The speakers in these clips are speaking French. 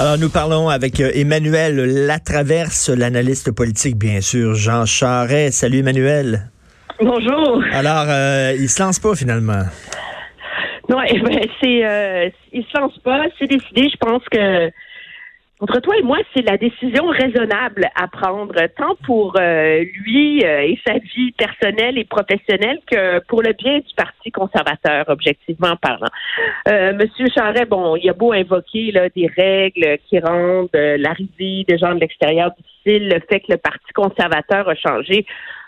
Alors, nous parlons avec euh, Emmanuel Latraverse, l'analyste politique, bien sûr, Jean Charret. Salut, Emmanuel. Bonjour. Alors, euh, il se lance pas, finalement. Non, eh ben, c'est, euh, il se lance pas. C'est décidé. Je pense que entre toi et moi, c'est la décision raisonnable à prendre, tant pour euh, lui euh, et sa vie personnelle et professionnelle que pour le bien du Parti conservateur, objectivement parlant. Euh, Monsieur Charret, bon, il a beau invoquer là, des règles qui rendent l'arrivée des gens de l'extérieur difficile, le fait que le Parti conservateur a changé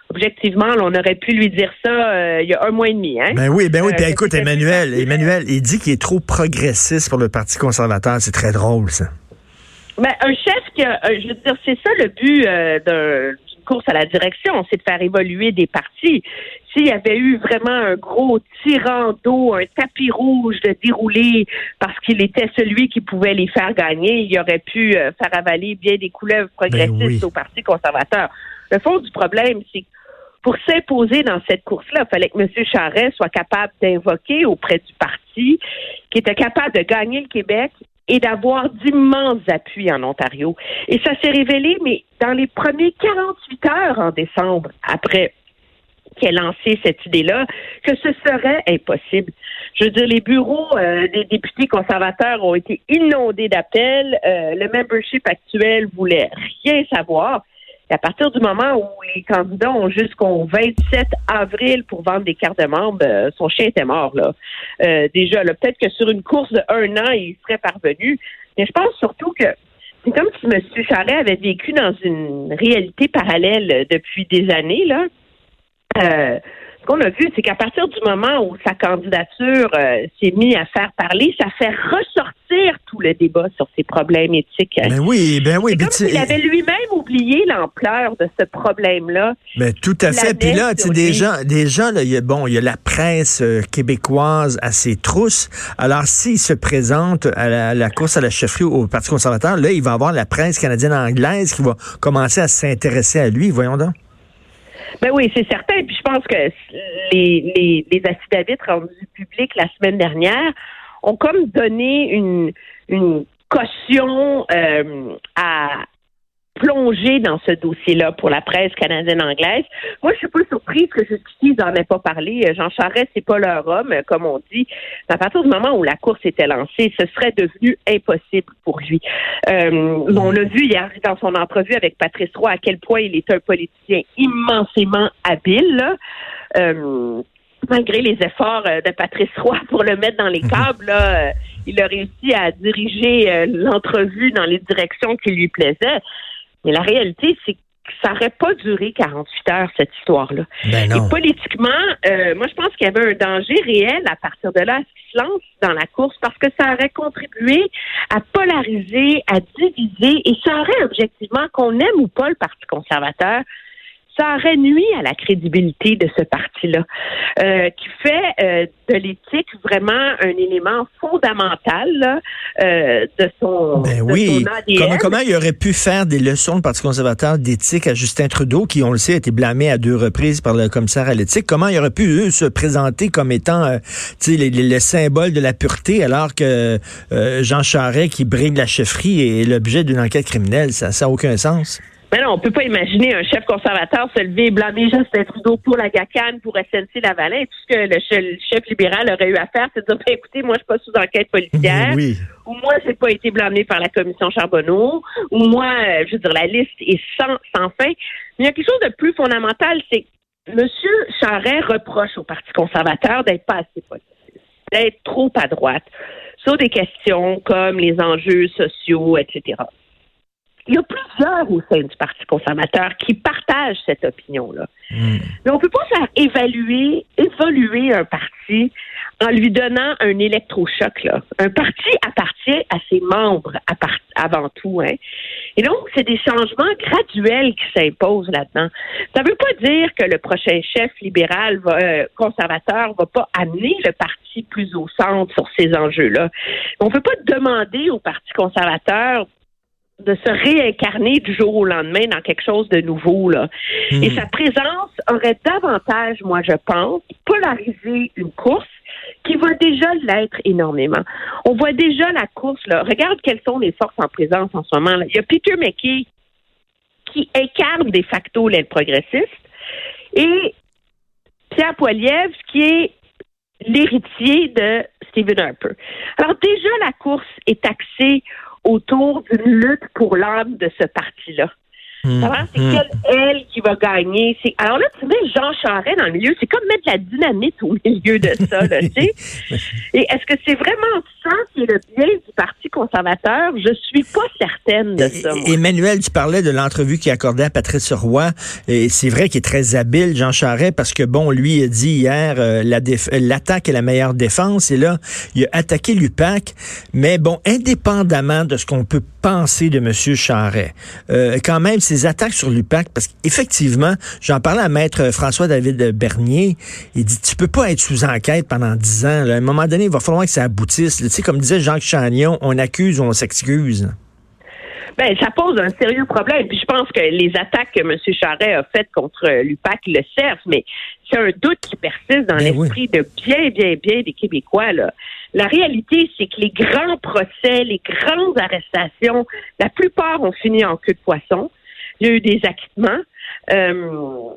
objectivement, on aurait pu lui dire ça il y a un mois et demi. Hein? Ben oui, ben oui. Puis écoute, Emmanuel, Emmanuel, il dit qu'il est trop progressiste pour le Parti conservateur. C'est très drôle, ça. Ben, un chef qui a, euh, je veux dire, c'est ça le but euh, d'une course à la direction, c'est de faire évoluer des partis. S'il y avait eu vraiment un gros tirant d'eau, un tapis rouge de dérouler parce qu'il était celui qui pouvait les faire gagner, il aurait pu euh, faire avaler bien des couleuvres ben progressistes au Parti conservateur. Le fond du problème, c'est que pour s'imposer dans cette course-là, il fallait que M. Charest soit capable d'invoquer auprès du parti, qui était capable de gagner le Québec et d'avoir d'immenses appuis en Ontario. Et ça s'est révélé, mais dans les premiers 48 heures en décembre, après qu'elle a lancé cette idée-là, que ce serait impossible. Je veux dire, les bureaux euh, des députés conservateurs ont été inondés d'appels. Euh, le membership actuel voulait rien savoir. À partir du moment où les candidats ont jusqu'au 27 avril pour vendre des cartes de membres, euh, son chien était mort là. Euh, déjà, là, peut-être que sur une course de un an, il serait parvenu. Mais je pense surtout que c'est comme si M. Charret avait vécu dans une réalité parallèle depuis des années là. Euh, ce qu'on a vu, c'est qu'à partir du moment où sa candidature euh, s'est mise à faire parler, ça fait ressortir tout le débat sur ses problèmes éthiques. Ben oui, ben oui. Comme s'il avait lui-même oublié l'ampleur de ce problème-là. Ben tout à fait. Puis là, tu sais, déjà, déjà, là, il y a, bon, il y a la presse euh, québécoise à ses trousses. Alors, s'il se présente à la, course à la chefferie au Parti conservateur, là, il va avoir la presse canadienne anglaise qui va commencer à s'intéresser à lui. Voyons donc. Ben oui, c'est certain. Puis je pense que les, les, les affidavits rendus publics la semaine dernière ont comme donné une, une caution euh, à, plonger dans ce dossier-là pour la presse canadienne-anglaise. Moi, je suis pas surprise que jusqu'ici, ils n'en aient pas parlé. Jean Charest, c'est pas leur homme, comme on dit. À partir du moment où la course était lancée, ce serait devenu impossible pour lui. Euh, on l'a vu hier dans son entrevue avec Patrice Roy à quel point il est un politicien immensément habile. Là. Euh, malgré les efforts euh, de Patrice Roy pour le mettre dans les câbles, là, il a réussi à diriger l'entrevue dans les directions qui lui plaisaient. Mais la réalité, c'est que ça n'aurait pas duré 48 heures, cette histoire-là. Ben Et politiquement, euh, moi, je pense qu'il y avait un danger réel à partir de là à ce qu'il se lance dans la course parce que ça aurait contribué à polariser, à diviser et ça aurait objectivement, qu'on aime ou pas le Parti conservateur, ça aurait nuit à la crédibilité de ce parti-là, euh, qui fait euh, de l'éthique vraiment un élément fondamental euh, de son, ben oui. Comment, comment il aurait pu faire des leçons de Parti conservateur d'éthique à Justin Trudeau, qui, on le sait, a été blâmé à deux reprises par le commissaire à l'éthique? Comment il aurait pu, eux, se présenter comme étant euh, les, symboles de la pureté, alors que Jean Charest, qui brille la chefferie, est l'objet d'une enquête criminelle? Ça n'a aucun sens. Mais non, on peut pas imaginer un chef conservateur se lever et blâmer Justin Trudeau pour la GACAN, pour SNC Lavalin. Tout ce que le chef libéral aurait eu à faire, c'est de dire, ben, écoutez, moi, je suis pas sous enquête policière. Ou moi, j'ai pas été blâmé par la commission Charbonneau. Ou moi, euh, je veux dire, la liste est sans, sans fin. Mais il y a quelque chose de plus fondamental, c'est que M. Charret reproche au Parti conservateur d'être pas assez politique, d'être trop à droite sur des questions comme les enjeux sociaux, etc il y a plusieurs au sein du Parti conservateur qui partagent cette opinion-là. Hmm. Mais on ne peut pas faire évaluer, évoluer un parti en lui donnant un électrochoc. Là. Un parti appartient à ses membres avant tout. Hein. Et donc, c'est des changements graduels qui s'imposent là-dedans. Ça ne veut pas dire que le prochain chef libéral va, euh, conservateur va pas amener le parti plus au centre sur ces enjeux-là. On ne peut pas demander au Parti conservateur de se réincarner du jour au lendemain dans quelque chose de nouveau. Là. Hmm. Et sa présence aurait davantage, moi je pense, polarisé une course qui va déjà l'être énormément. On voit déjà la course, là. Regarde quelles sont les forces en présence en ce moment. Là. Il y a Peter McKay qui incarne de facto l'aile progressiste et Pierre Poilievre qui est l'héritier de Stephen Harper. Alors déjà, la course est axée autour d'une lutte pour l'âme de ce parti-là. Hmm. c'est hmm. elle qui va gagner. Alors là, tu mets Jean Charest dans le milieu, c'est comme mettre la dynamite au milieu de ça, là, tu sais. Et est-ce que c'est vraiment ça qui est le bien du Parti conservateur? Je suis pas certaine de ça. Emmanuel, tu parlais de l'entrevue qu'il accordait à Patrice Roy. Et c'est vrai qu'il est très habile, Jean Charest, parce que bon, lui a dit hier, euh, l'attaque est la meilleure défense. Et là, il a attaqué l'UPAC. Mais bon, indépendamment de ce qu'on peut penser de M. Charest, euh, quand même, c'est attaques sur l'UPAC, parce qu'effectivement, j'en parlais à maître François-David Bernier, il dit, tu peux pas être sous enquête pendant dix ans. À un moment donné, il va falloir que ça aboutisse. Tu sais, comme disait Jacques Chagnon, on accuse ou on s'excuse. Ben, ça pose un sérieux problème. Puis je pense que les attaques que M. Charret a faites contre l'UPAC le servent, mais c'est un doute qui persiste dans ben l'esprit de bien, bien, bien des Québécois. Là. La réalité, c'est que les grands procès, les grandes arrestations, la plupart ont fini en queue de poisson il y a eu des acquittements. Euh,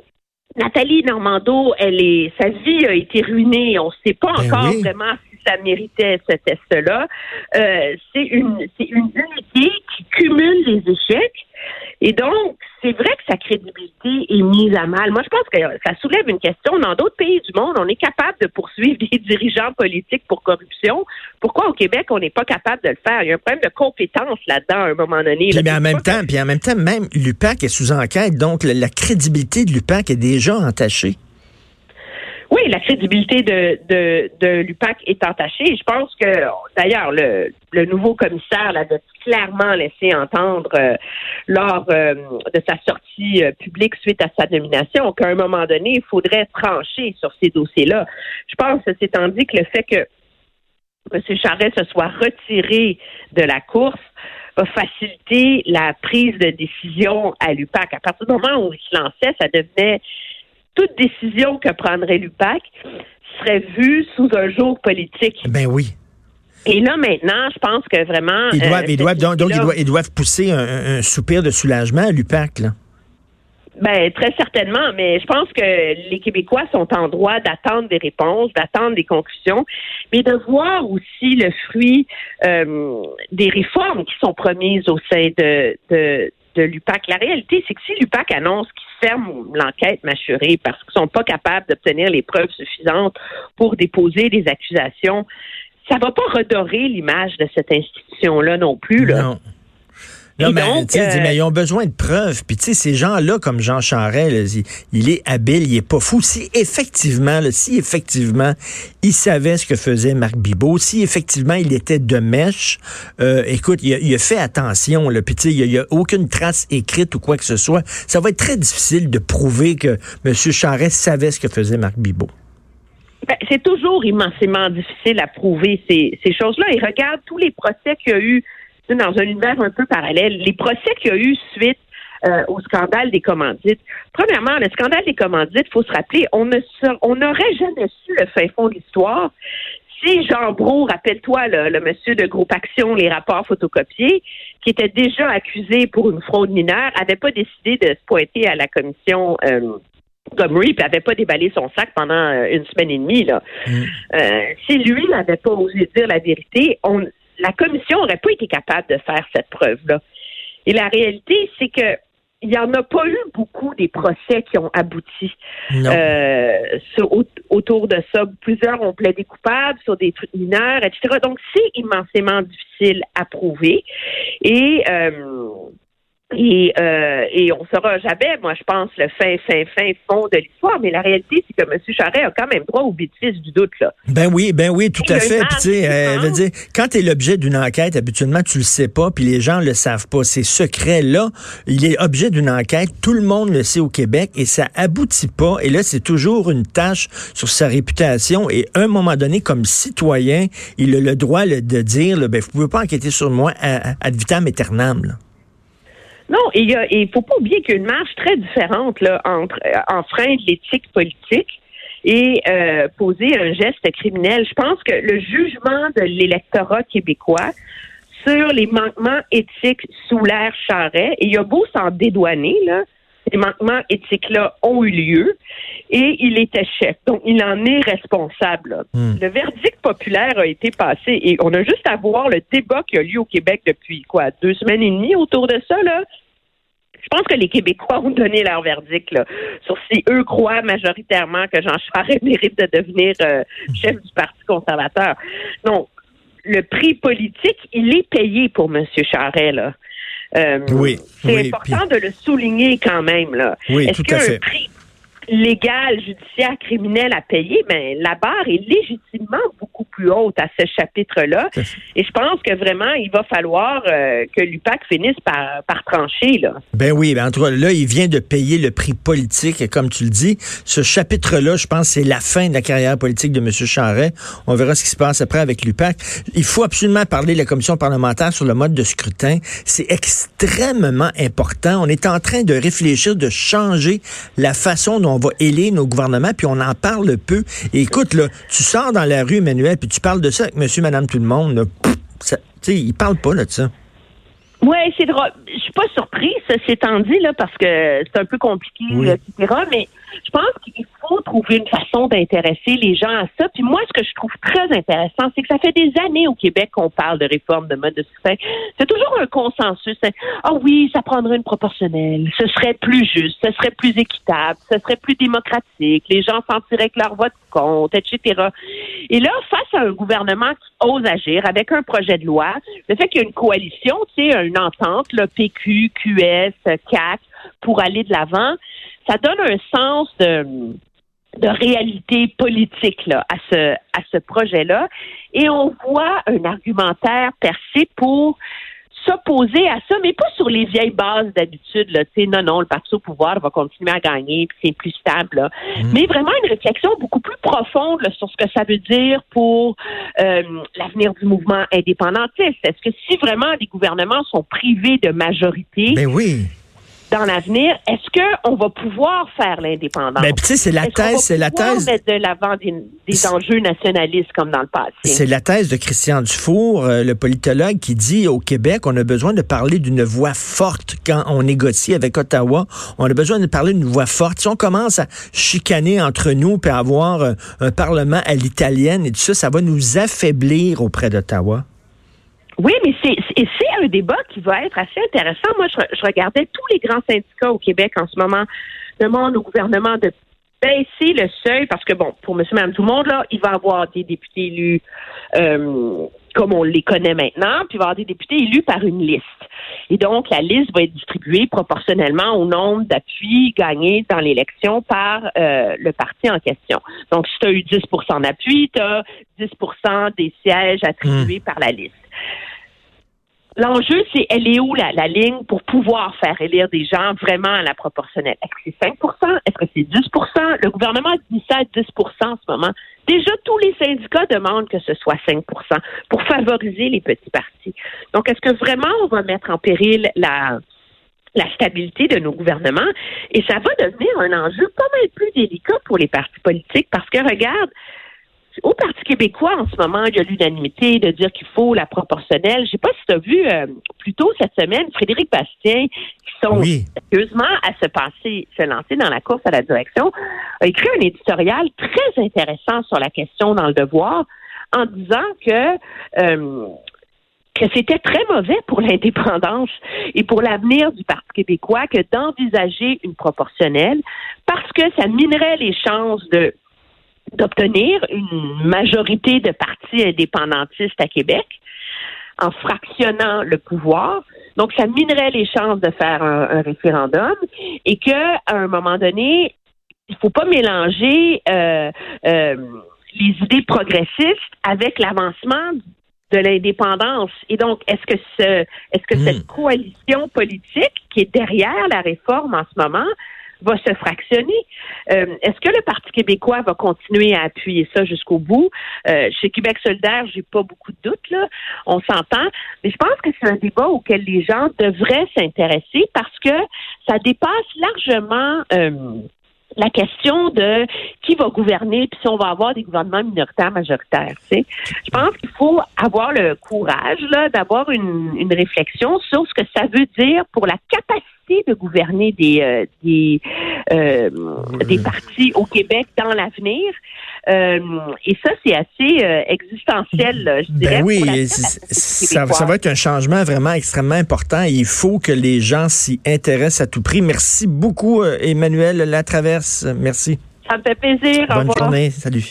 Nathalie Normando, elle est, sa vie a été ruinée. On ne sait pas ben encore vraiment ça méritait ce test-là. Euh, c'est une, c'est une unité qui cumule les échecs. Et donc, c'est vrai que sa crédibilité est mise à mal. Moi, je pense que ça soulève une question. Dans d'autres pays du monde, on est capable de poursuivre des dirigeants politiques pour corruption. Pourquoi au Québec, on n'est pas capable de le faire? Il y a un problème de compétence là-dedans à un moment donné. Puis, en même temps, puis en même temps, même l'UPAC est sous enquête, donc la crédibilité de l'UPAC est déjà entachée. Oui, la crédibilité de, de, de l'UPAC est entachée. Je pense que, d'ailleurs, le, le nouveau commissaire l'avait clairement laissé entendre euh, lors euh, de sa sortie euh, publique suite à sa nomination qu'à un moment donné, il faudrait trancher sur ces dossiers-là. Je pense, c'est tandis que le fait que M. Charest se soit retiré de la course va faciliter la prise de décision à l'UPAC. À partir du moment où il se lançait, ça devenait toute décision que prendrait l'UPAC serait vue sous un jour politique. Ben oui. Et là, maintenant, je pense que vraiment. Ils doivent, euh, donc, ils doivent, pousser un, soupir de soulagement à l'UPAC, là. Ben, très certainement, mais je pense que les Québécois sont en droit d'attendre des réponses, d'attendre des conclusions, mais de voir aussi le fruit euh, des réformes qui sont promises au sein de, de, de l'UPAC. La réalité, c'est que si l'UPAC annonce qu'ils ferment l'enquête mâchurée parce qu'ils sont pas capables d'obtenir les preuves suffisantes pour déposer des accusations, ça va pas redorer l'image de cette institution-là non plus. Là. Non, mais, euh, mais ils ont besoin de preuves. Puis, tu sais, ces gens-là, comme Jean Charest, il, est habile, il est pas fou. Si effectivement, si effectivement, il savait ce que faisait Marc Bibot, si effectivement, il était de mèche, euh, écoute, il a, fait attention. Là, puis, tu sais, il n'y a, aucune trace écrite ou quoi que ce soit. Ça va être très difficile de prouver que M. Charest savait ce que faisait Marc Bibot. Ben, c'est toujours immensément difficile à prouver ces, ces choses-là. Et regarde tous les procès qu'il y a eu dans un univers un peu parallèle. Les procès qu'il y a eu suite euh, au scandale des commandites. Premièrement, le scandale des commandites, il faut se rappeler, on ne on n'aurait jamais su le fin fond de l'histoire si Jean Brault, rappelle-toi, le, monsieur de Groupe Action, les rapports photocopiés, qui était déjà accusé pour une fraude mineure, avait pas décidé de se pointer à la commission euh, puis avait pas déballé son sac pendant euh, une semaine et demie. Là. Mm. Euh, si lui n'avait pas osé dire la vérité, on, la commission n'aurait pas été capable de faire cette preuve-là. Et la réalité, c'est que il n'y en a pas eu beaucoup des procès qui ont abouti euh, autour de ça. Plusieurs ont plaidé coupables sur des trucs mineurs, etc. Donc, c'est immensément difficile à prouver. Et euh, et, euh, et on saura jamais, moi, je pense, le fin, fin, fin fond de l'histoire. Mais la réalité, c'est que M. Charret a quand même droit au bénéfice du doute. Là. Ben oui, ben oui, tout à fait. Puis, tu sais, euh, dire, quand tu es l'objet d'une enquête, habituellement, tu le sais pas, puis les gens le savent pas. C'est secret. Là, il est objet d'une enquête. Tout le monde le sait au Québec et ça aboutit pas. Et là, c'est toujours une tâche sur sa réputation. Et à un moment donné, comme citoyen, il a le droit de dire, ben, vous pouvez pas enquêter sur moi ad vitam aeternam. Non, il ne faut pas oublier qu'il y a une marge très différente là, entre euh, enfreindre l'éthique politique et euh, poser un geste criminel. Je pense que le jugement de l'électorat québécois sur les manquements éthiques sous l'ère Charret, et il y a beau s'en dédouaner, là, ces manquements éthiques-là ont eu lieu et il était chef. Donc, il en est responsable. Hmm. Le verdict populaire a été passé et on a juste à voir le débat qui a lieu au Québec depuis quoi, deux semaines et demie autour de ça, là. Je pense que les Québécois ont donné leur verdict là, sur si eux croient majoritairement que Jean Charest mérite de devenir euh, chef du Parti conservateur. Donc, le prix politique, il est payé pour M. Charest, là. Euh, oui. C'est important de le souligner quand même, là. Oui, Est-ce qu'un prix légal, judiciaire, criminel à payer, mais la barre est légitimement beaucoup plus haute à ce chapitre-là. Et je pense que vraiment, il va falloir euh, que l'UPAC finisse par, par trancher. Là. Ben oui, ben en tout cas, là, il vient de payer le prix politique, et comme tu le dis. Ce chapitre-là, je pense, c'est la fin de la carrière politique de M. Charret. On verra ce qui se passe après avec l'UPAC. Il faut absolument parler de la commission parlementaire sur le mode de scrutin. C'est extrêmement important. On est en train de réfléchir, de changer la façon dont on va élire nos gouvernements, puis on en parle peu. écoute, là, tu sors dans la rue, Emmanuel, puis tu parles de ça avec monsieur, madame, tout le monde. Là, ça, ils parlent pas là, de ça. Oui, c'est drôle. Je suis pas surprise, c'est étant dit, là, parce que c'est un peu compliqué, etc. Mais je pense qu'il faut trouver une façon d'intéresser les gens à ça. Puis moi, ce que je trouve très intéressant, c'est que ça fait des années au Québec qu'on parle de réforme de mode de scrutin. C'est toujours un consensus. Ah oh oui, ça prendrait une proportionnelle. Ce serait plus juste, ce serait plus équitable, ce serait plus démocratique. Les gens sentiraient que leur vote compte, etc. Et là, face à un gouvernement qui ose agir avec un projet de loi, le fait qu'il y a une coalition, tu sais, une entente, le PQ, QS, CAC, pour aller de l'avant, ça donne un sens de, de réalité politique là, à ce, à ce projet-là. Et on voit un argumentaire percé pour s'opposer à ça, mais pas sur les vieilles bases d'habitude. Là. non, non, le parti au pouvoir va continuer à gagner, puis c'est plus stable. Mmh. Mais vraiment une réflexion beaucoup plus profonde sur ce que ça veut dire pour euh, l'avenir du mouvement indépendantiste. Est-ce que si vraiment les gouvernements sont privés de majorité, ben oui dans l'avenir, est-ce qu'on va pouvoir faire l'indépendance? Ben, tu sais, c'est la thèse, c'est la thèse. mettre de l'avant des, enjeux nationalistes comme dans le passé? C'est la thèse de Christian Dufour, euh, le politologue, qui dit au Québec, on a besoin de parler d'une voix forte quand on négocie avec Ottawa. On a besoin de parler d'une voix forte. Si on commence à chicaner entre nous puis avoir euh, un parlement à l'italienne et tout ça, ça va nous affaiblir auprès d'Ottawa. Oui, mais c'est un débat qui va être assez intéressant. Moi, je, regardais tous les grands syndicats au Québec en ce moment demandent au gouvernement de baisser le seuil parce que bon, pour Monsieur, Madame, tout le monde là, il va y avoir des députés élus euh, comme on les connaît maintenant, puis il va y avoir des députés élus par une liste. Et donc, la liste va être distribuée proportionnellement au nombre d'appuis gagnés dans l'élection par euh, le parti en question. Donc, si tu as eu 10% d'appui, tu as 10% des sièges attribués mmh. par la liste. L'enjeu, c'est elle est où la, ligne pour pouvoir faire élire des gens vraiment à la proportionnelle? Est-ce que c'est 5% Est-ce que c'est 10% Le gouvernement dit ça à 10% en ce moment. Déjà, tous les syndicats demandent que ce soit 5% pour favoriser les petits partis. Donc, est-ce que vraiment on va mettre en péril la, la stabilité de nos gouvernements? Et ça va devenir un enjeu pas mal plus délicat pour les partis politiques parce que, regarde, au Parti québécois, en ce moment, il y a l'unanimité de dire qu'il faut la proportionnelle. Je sais pas si tu as vu euh, plus tôt cette semaine Frédéric Bastien, qui sont sérieusement à se passer, se lancer dans la course à la direction, a écrit un éditorial très intéressant sur la question dans le devoir en disant que euh, que c'était très mauvais pour l'indépendance et pour l'avenir du Parti québécois que d'envisager une proportionnelle parce que ça minerait les chances de d'obtenir une majorité de partis indépendantistes à Québec en fractionnant le pouvoir. Donc, ça minerait les chances de faire un, référendum et que, à un moment donné, il faut pas mélanger euh, euh, les idées progressistes avec l'avancement de l'indépendance. Et donc, est-ce que ce, est-ce que cette hmm. coalition politique qui est derrière la réforme en ce moment va se fractionner. Euh, est-ce que le Parti québécois va continuer à appuyer ça jusqu'au bout? Euh, chez Québec solidaire, j'ai pas beaucoup de doutes, là. On s'entend. Mais je pense que c'est un débat auquel les gens devraient s'intéresser parce que ça dépasse largement euh, la question de qui va gouverner, puis si on va avoir des gouvernements minoritaires, majoritaires. Tu sais. Je pense qu'il faut avoir le courage d'avoir une, une réflexion sur ce que ça veut dire pour la capacité de gouverner des, euh, des, euh, des partis au Québec dans l'avenir. Euh, et ça, c'est assez existentiel, je dirais. Ben oui, ça, ça, va être un changement vraiment extrêmement important. Il faut que les gens s'y intéressent à tout prix. Merci beaucoup, Emmanuel Latraverse. Merci. Ça me fait plaisir. Bonne journée. Salut.